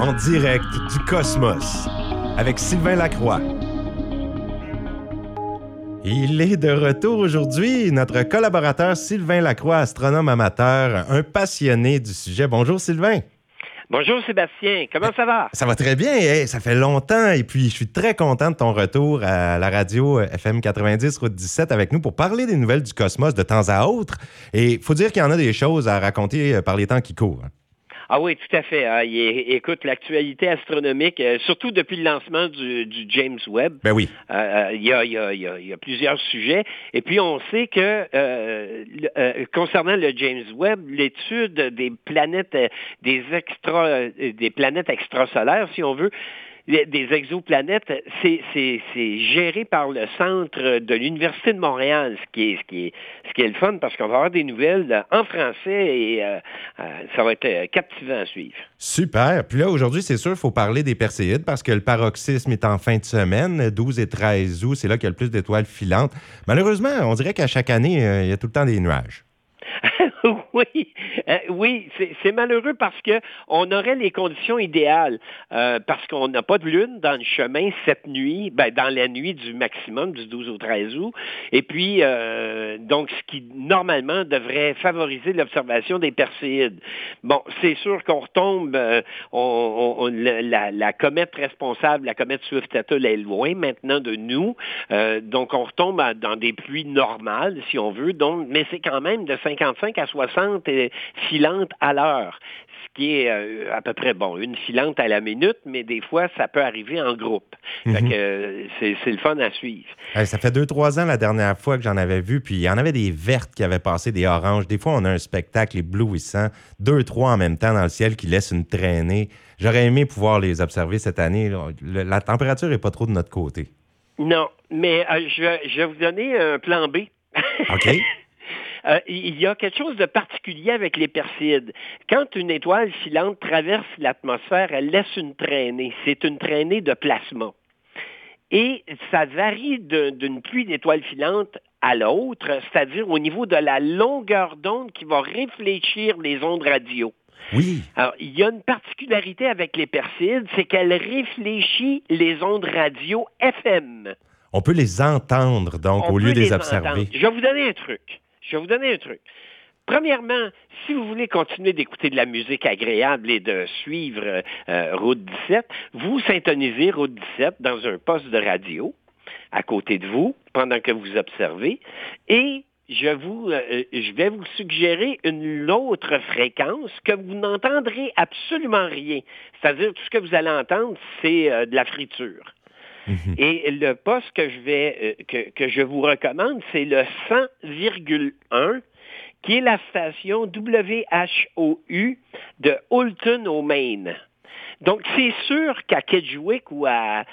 en direct du cosmos avec Sylvain Lacroix. Il est de retour aujourd'hui, notre collaborateur Sylvain Lacroix, astronome amateur, un passionné du sujet. Bonjour Sylvain. Bonjour Sébastien, comment ça va? Ça va très bien, ça fait longtemps et puis je suis très content de ton retour à la radio FM 90 Route 17 avec nous pour parler des nouvelles du cosmos de temps à autre. Et il faut dire qu'il y en a des choses à raconter euh, par les temps qui courent. Ah oui, tout à fait. Hein. écoute, l'actualité astronomique, euh, surtout depuis le lancement du, James Webb, ben oui. il, y a, plusieurs sujets. Et puis, on sait que euh, euh, concernant le James Webb, l'étude des planètes, des extra, des planètes extrasolaires, si on veut, des exoplanètes, c'est géré par le centre de l'Université de Montréal, ce qui est, ce qui est, ce qui est le fun parce qu'on va avoir des nouvelles en français et euh, euh, ça va être euh, captivant à suivre. Super. Puis là, aujourd'hui, c'est sûr, il faut parler des Perséides parce que le paroxysme est en fin de semaine, 12 et 13 août, c'est là qu'il y a le plus d'étoiles filantes. Malheureusement, on dirait qu'à chaque année, il y a tout le temps des nuages. oui, euh, oui, c'est malheureux parce que on aurait les conditions idéales euh, parce qu'on n'a pas de lune dans le chemin cette nuit, ben, dans la nuit du maximum du 12 au 13 août, et puis euh, donc ce qui normalement devrait favoriser l'observation des Perséides. Bon, c'est sûr qu'on retombe, on, la, la, comète responsable, la comète Swift-Tuttle est loin maintenant de nous, donc on retombe dans des pluies normales si on veut, donc mais c'est quand même de 55 à 60 filantes à l'heure ce qui est euh, à peu près, bon, une filante à la minute, mais des fois, ça peut arriver en groupe. Mhm. Euh, c'est, le fun à suivre. ça fait deux, trois ans la dernière fois que j'en avais vu, puis il y en avait des vertes qui avaient passé, des oranges. Des fois, on a un spectacle éblouissant, deux, trois en même temps dans le ciel qui laissent une traînée. J'aurais aimé pouvoir les observer cette année. la température n'est pas trop de notre côté. Non, mais euh, je, je vais vous donner un plan B. OK. Euh, il y a quelque chose de particulier avec les Perséides. Quand une étoile filante traverse l'atmosphère, elle laisse une traînée. C'est une traînée de plasma. Et ça varie d'une pluie d'étoiles filantes à l'autre, c'est-à-dire au niveau de la longueur d'onde qui va réfléchir les ondes radio. Oui. Alors, il y a une particularité avec les Perséides, c'est qu'elle réfléchit les ondes radio FM. On peut les entendre, donc, au lieu de les observer. Je vais vous donner un truc. Je vais vous donner un truc. Premièrement, si vous voulez continuer d'écouter de la musique agréable et de suivre euh, Route 17, vous syntonisez Route 17 dans un poste de radio à côté de vous pendant que vous observez et euh, je vais vous suggérer une autre fréquence que vous n'entendrez absolument rien. C'est-à-dire tout ce que vous allez entendre, c'est euh, de la friture. Mhm. Et le poste que je vais euh, que, je vous recommande, c'est le 100,1 qui est la station WHOU de Houlton au Maine. Donc, c'est sûr qu'à Kedgewick ou à,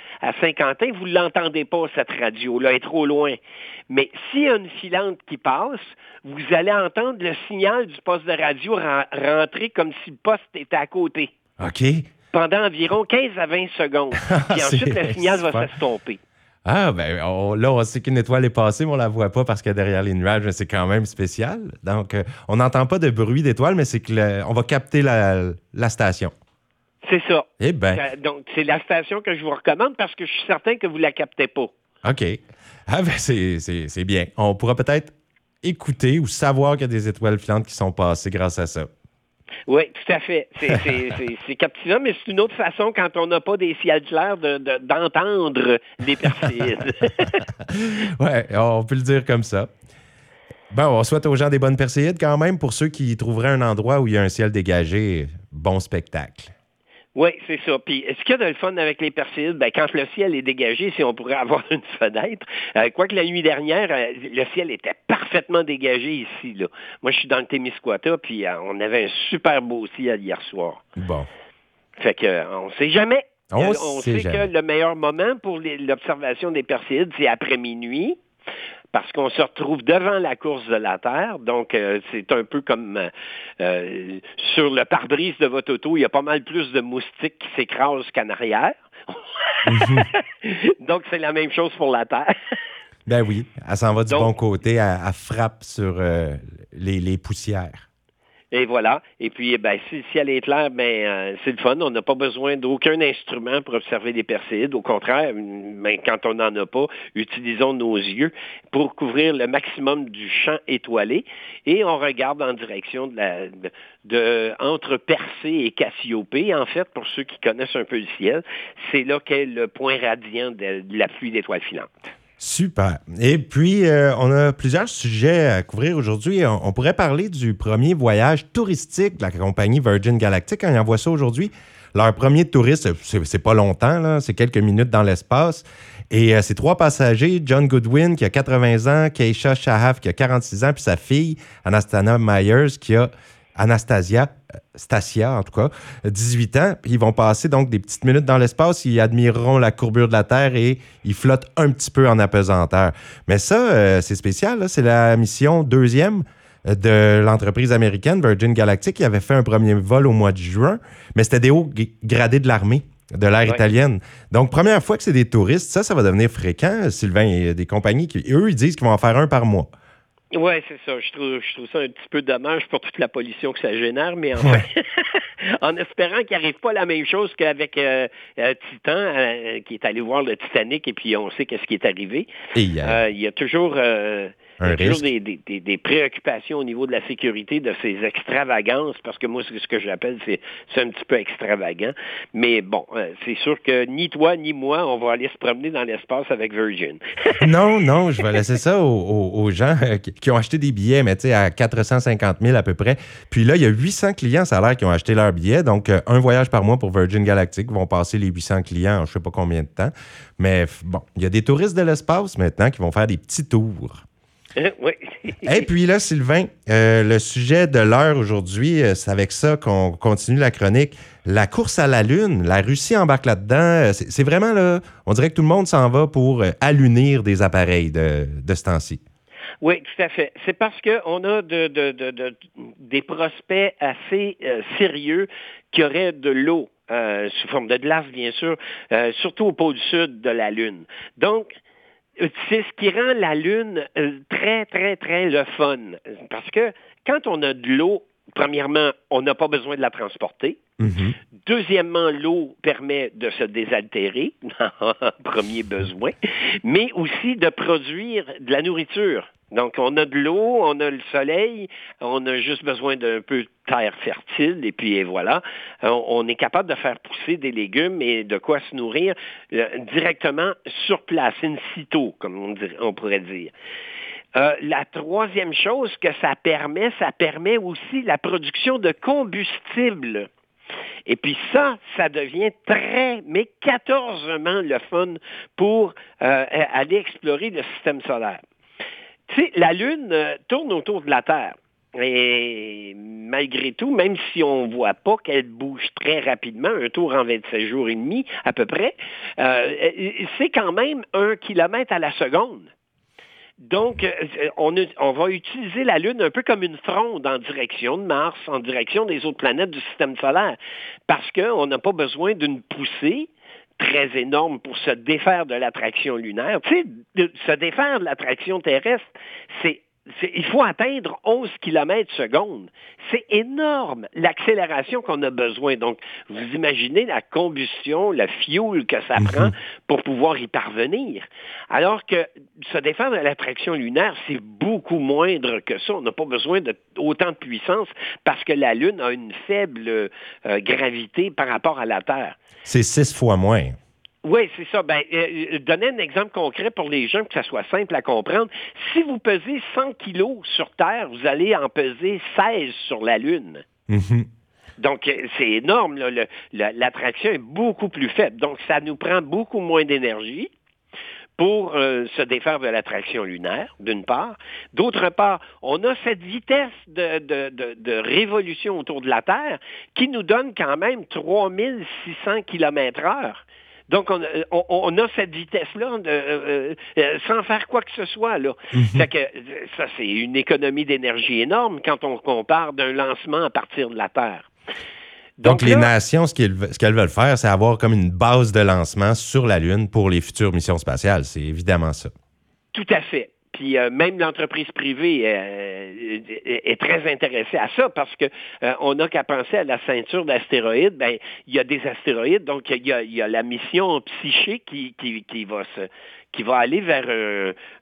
Saint-Quentin, vous ne l'entendez pas, cette radio-là, elle est trop loin. Mais s'il y a une filante qui passe, vous allez entendre le signal du poste de radio rentrer comme si le poste était à côté. OK pendant environ 15 à 20 secondes. Puis ensuite, le signal va s'estomper. Ah, ben là, on sait qu'une étoile est passée, mais on la voit pas parce que derrière les nuages, c'est quand même spécial. Donc, euh, on n'entend pas de bruit d'étoile, mais c'est que on va capter la, station. C'est ça. Eh ben. Donc, c'est la station que je vous recommande parce que je suis certain que vous ne la captez pas. OK. Ah, ben, c'est bien. On pourra peut-être écouter ou savoir qu'il y a des étoiles filantes qui sont passées grâce à ça. Oui, tout à fait. C'est captivant, mais c'est une autre façon, quand on n'a pas des ciels clairs, d'entendre de, les Perséides. oui, on peut le dire comme ça. Bon, on souhaite aux gens des bonnes Perséides quand même pour ceux qui trouveraient un endroit où il y a un ciel dégagé. Bon spectacle. Oui, c'est ça. Puis, ce qu'il y a de le fun avec les Perséides, ben, quand le ciel est dégagé, si on pourrait avoir une fenêtre, euh, quoique la nuit dernière, euh, le ciel était parfaitement dégagé ici. Là. Moi, je suis dans le Témiscouata, puis euh, on avait un super beau ciel hier soir. Bon. Fait que, on sait jamais. On, sait, sait que le meilleur moment pour l'observation des Perséides, c'est après minuit parce qu'on se retrouve devant la course de la Terre. Donc, euh, c'est un peu comme euh, euh, sur le pare-brise de votre auto, il y a pas mal plus de moustiques qui s'écrasent qu'en arrière. Mhm. Donc, c'est la même chose pour la Terre. ben oui, elle s'en va du bon côté, elle, frappe sur les, poussières. Et voilà. Et puis, eh ben, si, si elle est claire, ben, euh, c'est le fun. On n'a pas besoin d'aucun instrument pour observer les perséides. Au contraire, ben, quand on n'en a pas, utilisons nos yeux pour couvrir le maximum du champ étoilé. Et on regarde en direction de la, de, entre Persée et Cassiopée. En fait, pour ceux qui connaissent un peu le ciel, c'est là qu'est le point radiant de la pluie d'étoiles filantes. Super. Et puis, euh, on a plusieurs sujets à couvrir aujourd'hui. On, pourrait parler du premier voyage touristique de la compagnie Virgin Galactic. On envoie ça aujourd'hui. Leur premier touriste, c'est pas longtemps, c'est quelques minutes dans l'espace. Et euh, ces trois passagers, John Goodwin qui a 80 ans, Keisha Shahaf qui a 46 ans, puis sa fille, Anastana Myers qui a Anastasia, euh, Stasia en tout cas, 18 ans. Ils vont passer donc des petites minutes dans l'espace, ils admireront la courbure de la Terre et ils flottent un petit peu en apesanteur. Mais ça, euh, c'est spécial, c'est la mission deuxième euh, de l'entreprise américaine Virgin Galactic qui avait fait un premier vol au mois de juin, mais c'était des hauts gradés de l'armée de l'air italienne. Donc, première fois que c'est des touristes, ça, ça va devenir fréquent, Sylvain. Il y a des compagnies qui, eux, ils disent qu'ils vont en faire un par mois. Oui, c'est ça. Je trouve, je trouve ça un petit peu dommage pour toute la pollution que ça génère, mais en, fait, en espérant qu'il n'arrive pas la même chose qu'avec euh, euh, Titan, euh, qui est allé voir le Titanic et puis on sait qu'est-ce qui est arrivé. il y a toujours il y a toujours des, des, préoccupations au niveau de la sécurité de ces extravagances, parce que moi, ce que j'appelle, c'est un petit peu extravagant. Mais bon, euh, c'est sûr que ni toi ni moi, on va aller se promener dans l'espace avec Virgin. non, non, je vais laisser ça aux, gens euh, qui, ont acheté des billets, mais tu sais, à 450 000 à peu près. Puis là, il y a 800 clients, ça a l'air, qui ont acheté leur billet. Donc, euh, un voyage par mois pour Virgin Galactic vont passer les 800 clients en je sais pas combien de temps. Mais bon, il y a des touristes de l'espace maintenant qui vont faire des petits tours. oui. Et puis là, Sylvain, euh, le sujet de l'heure aujourd'hui, euh, c'est avec ça qu'on continue la chronique. La course à la Lune, la Russie embarque là-dedans. Euh, c'est vraiment là, on dirait que tout le monde s'en va pour allunir des appareils de, de ce temps-ci. Oui, tout à fait. C'est parce qu'on a de, des prospects assez sérieux qui auraient de l'eau sous forme de glace, bien sûr, surtout au pôle sud de la Lune. Donc, c'est ce qui rend la Lune euh, très, très, très le fun. Parce que quand on a de l'eau, premièrement, on n'a pas besoin de la transporter. Mm-hmm. Deuxièmement, l'eau permet de se désaltérer, premier besoin, mais aussi de produire de la nourriture. Donc, on a de l'eau, on a le soleil, on a juste besoin d'un peu de terre fertile, et puis voilà, on, est capable de faire pousser des légumes et de quoi se nourrir euh, directement sur place, in situ, comme on, pourrait dire. Euh, la troisième chose que ça permet, ça permet aussi la production de combustible. Et puis ça, ça devient très, mais quatorzement le fun pour euh, aller explorer le système solaire. La Lune euh, tourne autour de la Terre. Et malgré tout, même si on ne voit pas qu'elle bouge très rapidement, un tour en 27 jours et demi à peu près, euh, c'est quand même un kilomètre à la seconde. Donc, euh, on, on, va utiliser la Lune un peu comme une fronde en direction de Mars, en direction des autres planètes du système solaire, parce qu'on n'a pas besoin d'une poussée très énorme pour se défaire de l'attraction lunaire. Tu sais, se défaire de l'attraction terrestre, c'est il faut atteindre 11 km secondes. C'est énorme l'accélération qu'on a besoin. Donc, vous imaginez la combustion, le fuel que ça mhm. prend pour pouvoir y parvenir. Alors que se défaire de l'attraction lunaire, c'est beaucoup moindre que ça. On n'a pas besoin de autant de puissance parce que la Lune a une faible euh, gravité par rapport à la Terre. C'est six fois moins. Oui, c'est ça. Ben, euh, euh, donnez un exemple concret pour les gens, que ça soit simple à comprendre. Si vous pesez 100 kilos sur Terre, vous allez en peser 16 sur la Lune. Mm-hmm. Donc, euh, c'est énorme. L'attraction est beaucoup plus faible. Donc, ça nous prend beaucoup moins d'énergie pour se défaire de l'attraction lunaire, d'une part. D'autre part, on a cette vitesse de, de, révolution autour de la Terre qui nous donne quand même 3600 km heure. Donc, on, a cette vitesse-là euh, euh, sans faire quoi que ce soit. Là. Mhm. que, ça, c'est une économie d'énergie énorme quand on compare d'un lancement à partir de la Terre. Donc, les nations, ce qu'elles veulent faire, c'est avoir comme une base de lancement sur la Lune pour les futures missions spatiales. C'est évidemment ça. Tout à fait. Puis même l'entreprise privée est très intéressée à ça parce que on n'a qu'à penser à la ceinture d'astéroïdes. Ben, il y a des astéroïdes, donc il y a, la mission psychique qui, qui, va qui va aller vers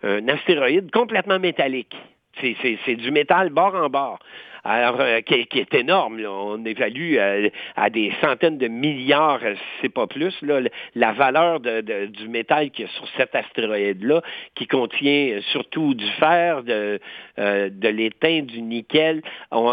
un astéroïde complètement métallique. C'est du métal bord en bord alors euh, qui, est énorme. On évalue euh, à des centaines de milliards, euh, c'est pas plus, là, la valeur du métal qui est sur cet astéroïde-là, qui contient surtout du fer, de, de l'étain, du nickel,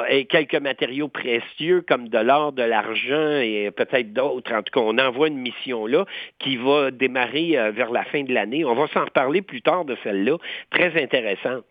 et quelques matériaux précieux comme de l'or, de l'argent et peut-être d'autres. En tout cas, on envoie une mission là qui va démarrer vers la fin de l'année. On va s'en reparler plus tard de celle-là, très intéressante.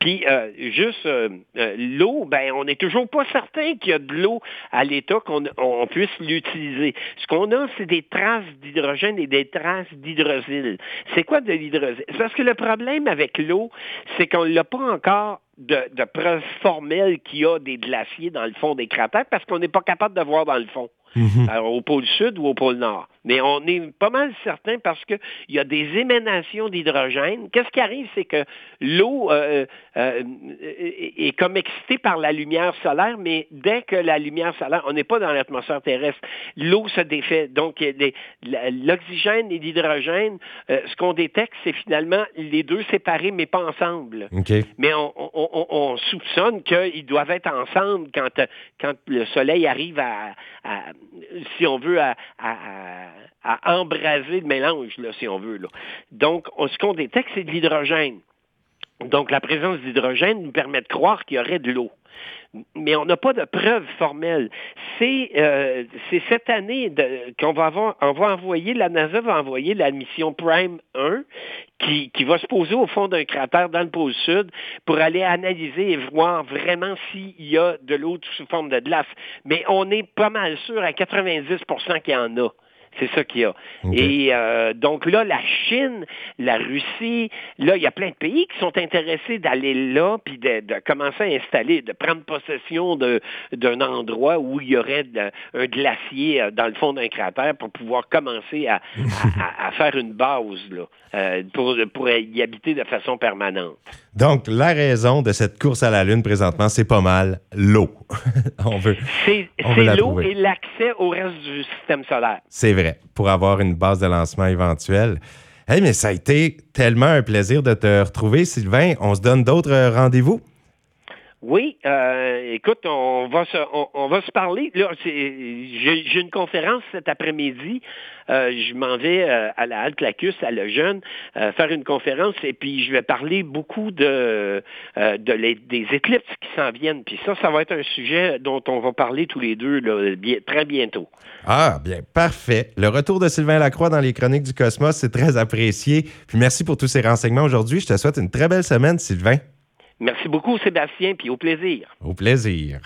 Puis euh, juste euh, euh, l'eau, ben on n'est toujours pas certain qu'il y a de l'eau à l'état qu'on on puisse l'utiliser. Ce qu'on a, c'est des traces d'hydrogène et des traces d'hydrosyle. C'est quoi de l'hydrosyle? Parce que le problème avec l'eau, c'est qu'on ne l'a pas encore de, de preuves formelles qu'il y a des glaciers dans le fond des cratères parce qu'on n'est pas capable de voir dans le fond. Mhm. au pôle sud ou au pôle nord. Mais on est pas mal certain parce qu'il y a des émanations d'hydrogène. Qu'est-ce qui arrive, c'est que l'eau euh, euh, est comme excitée par la lumière solaire, mais dès que la lumière solaire, on n'est pas dans l'atmosphère terrestre, l'eau se défait. Donc, l'oxygène et l'hydrogène, euh, ce qu'on détecte, c'est finalement les deux séparés, mais pas ensemble. Mais on, soupçonne qu'ils doivent être ensemble quand, quand le soleil arrive à si on veut, à, embraser le mélange, là, si on veut. Là. Donc, ce qu'on détecte, c'est de l'hydrogène. Donc, la présence d'hydrogène nous permet de croire qu'il y aurait de l'eau mais on n'a pas de preuves formelles. C'est euh, cette année qu'on va on va envoyer, la NASA va envoyer la mission Prime 1 qui, qui va se poser au fond d'un cratère dans le pôle sud pour aller analyser et voir vraiment s'il y a de l'eau sous forme de glace. Mais on est pas mal sûr à 90% qu'il y en a. C'est ça qu'il y a. Et euh, donc là, la Chine, la Russie, là, il y a plein de pays qui sont intéressés d'aller là, puis de, commencer à installer, de prendre possession d'un endroit où il y aurait un glacier euh, dans le fond d'un cratère pour pouvoir commencer à, faire une base là, euh, pour, pour y habiter de façon permanente. Donc, la raison de cette course à la Lune présentement, c'est pas mal l'eau. on veut. C'est l'eau et l'accès au reste du système solaire. C'est vrai, pour avoir une base de lancement éventuelle. Hey, mais ça a été tellement un plaisir de te retrouver, Sylvain. On se donne d'autres rendez-vous? Oui, euh, écoute, on va se, on, va se parler. j'ai, une conférence cet après-midi. Euh, je m'en vais euh, à la Halte Lacus, à Le Jeune, faire une conférence et puis je vais parler beaucoup de des éclipses qui s'en viennent. Puis ça, ça va être un sujet dont on va parler tous les deux très bientôt. Ah, bien, parfait. Le retour de Sylvain Lacroix dans les Chroniques du Cosmos, c'est très apprécié. Puis merci pour tous ces renseignements aujourd'hui. Je te souhaite une très belle semaine, Sylvain. Merci beaucoup, Sébastien, puis au plaisir. Au plaisir.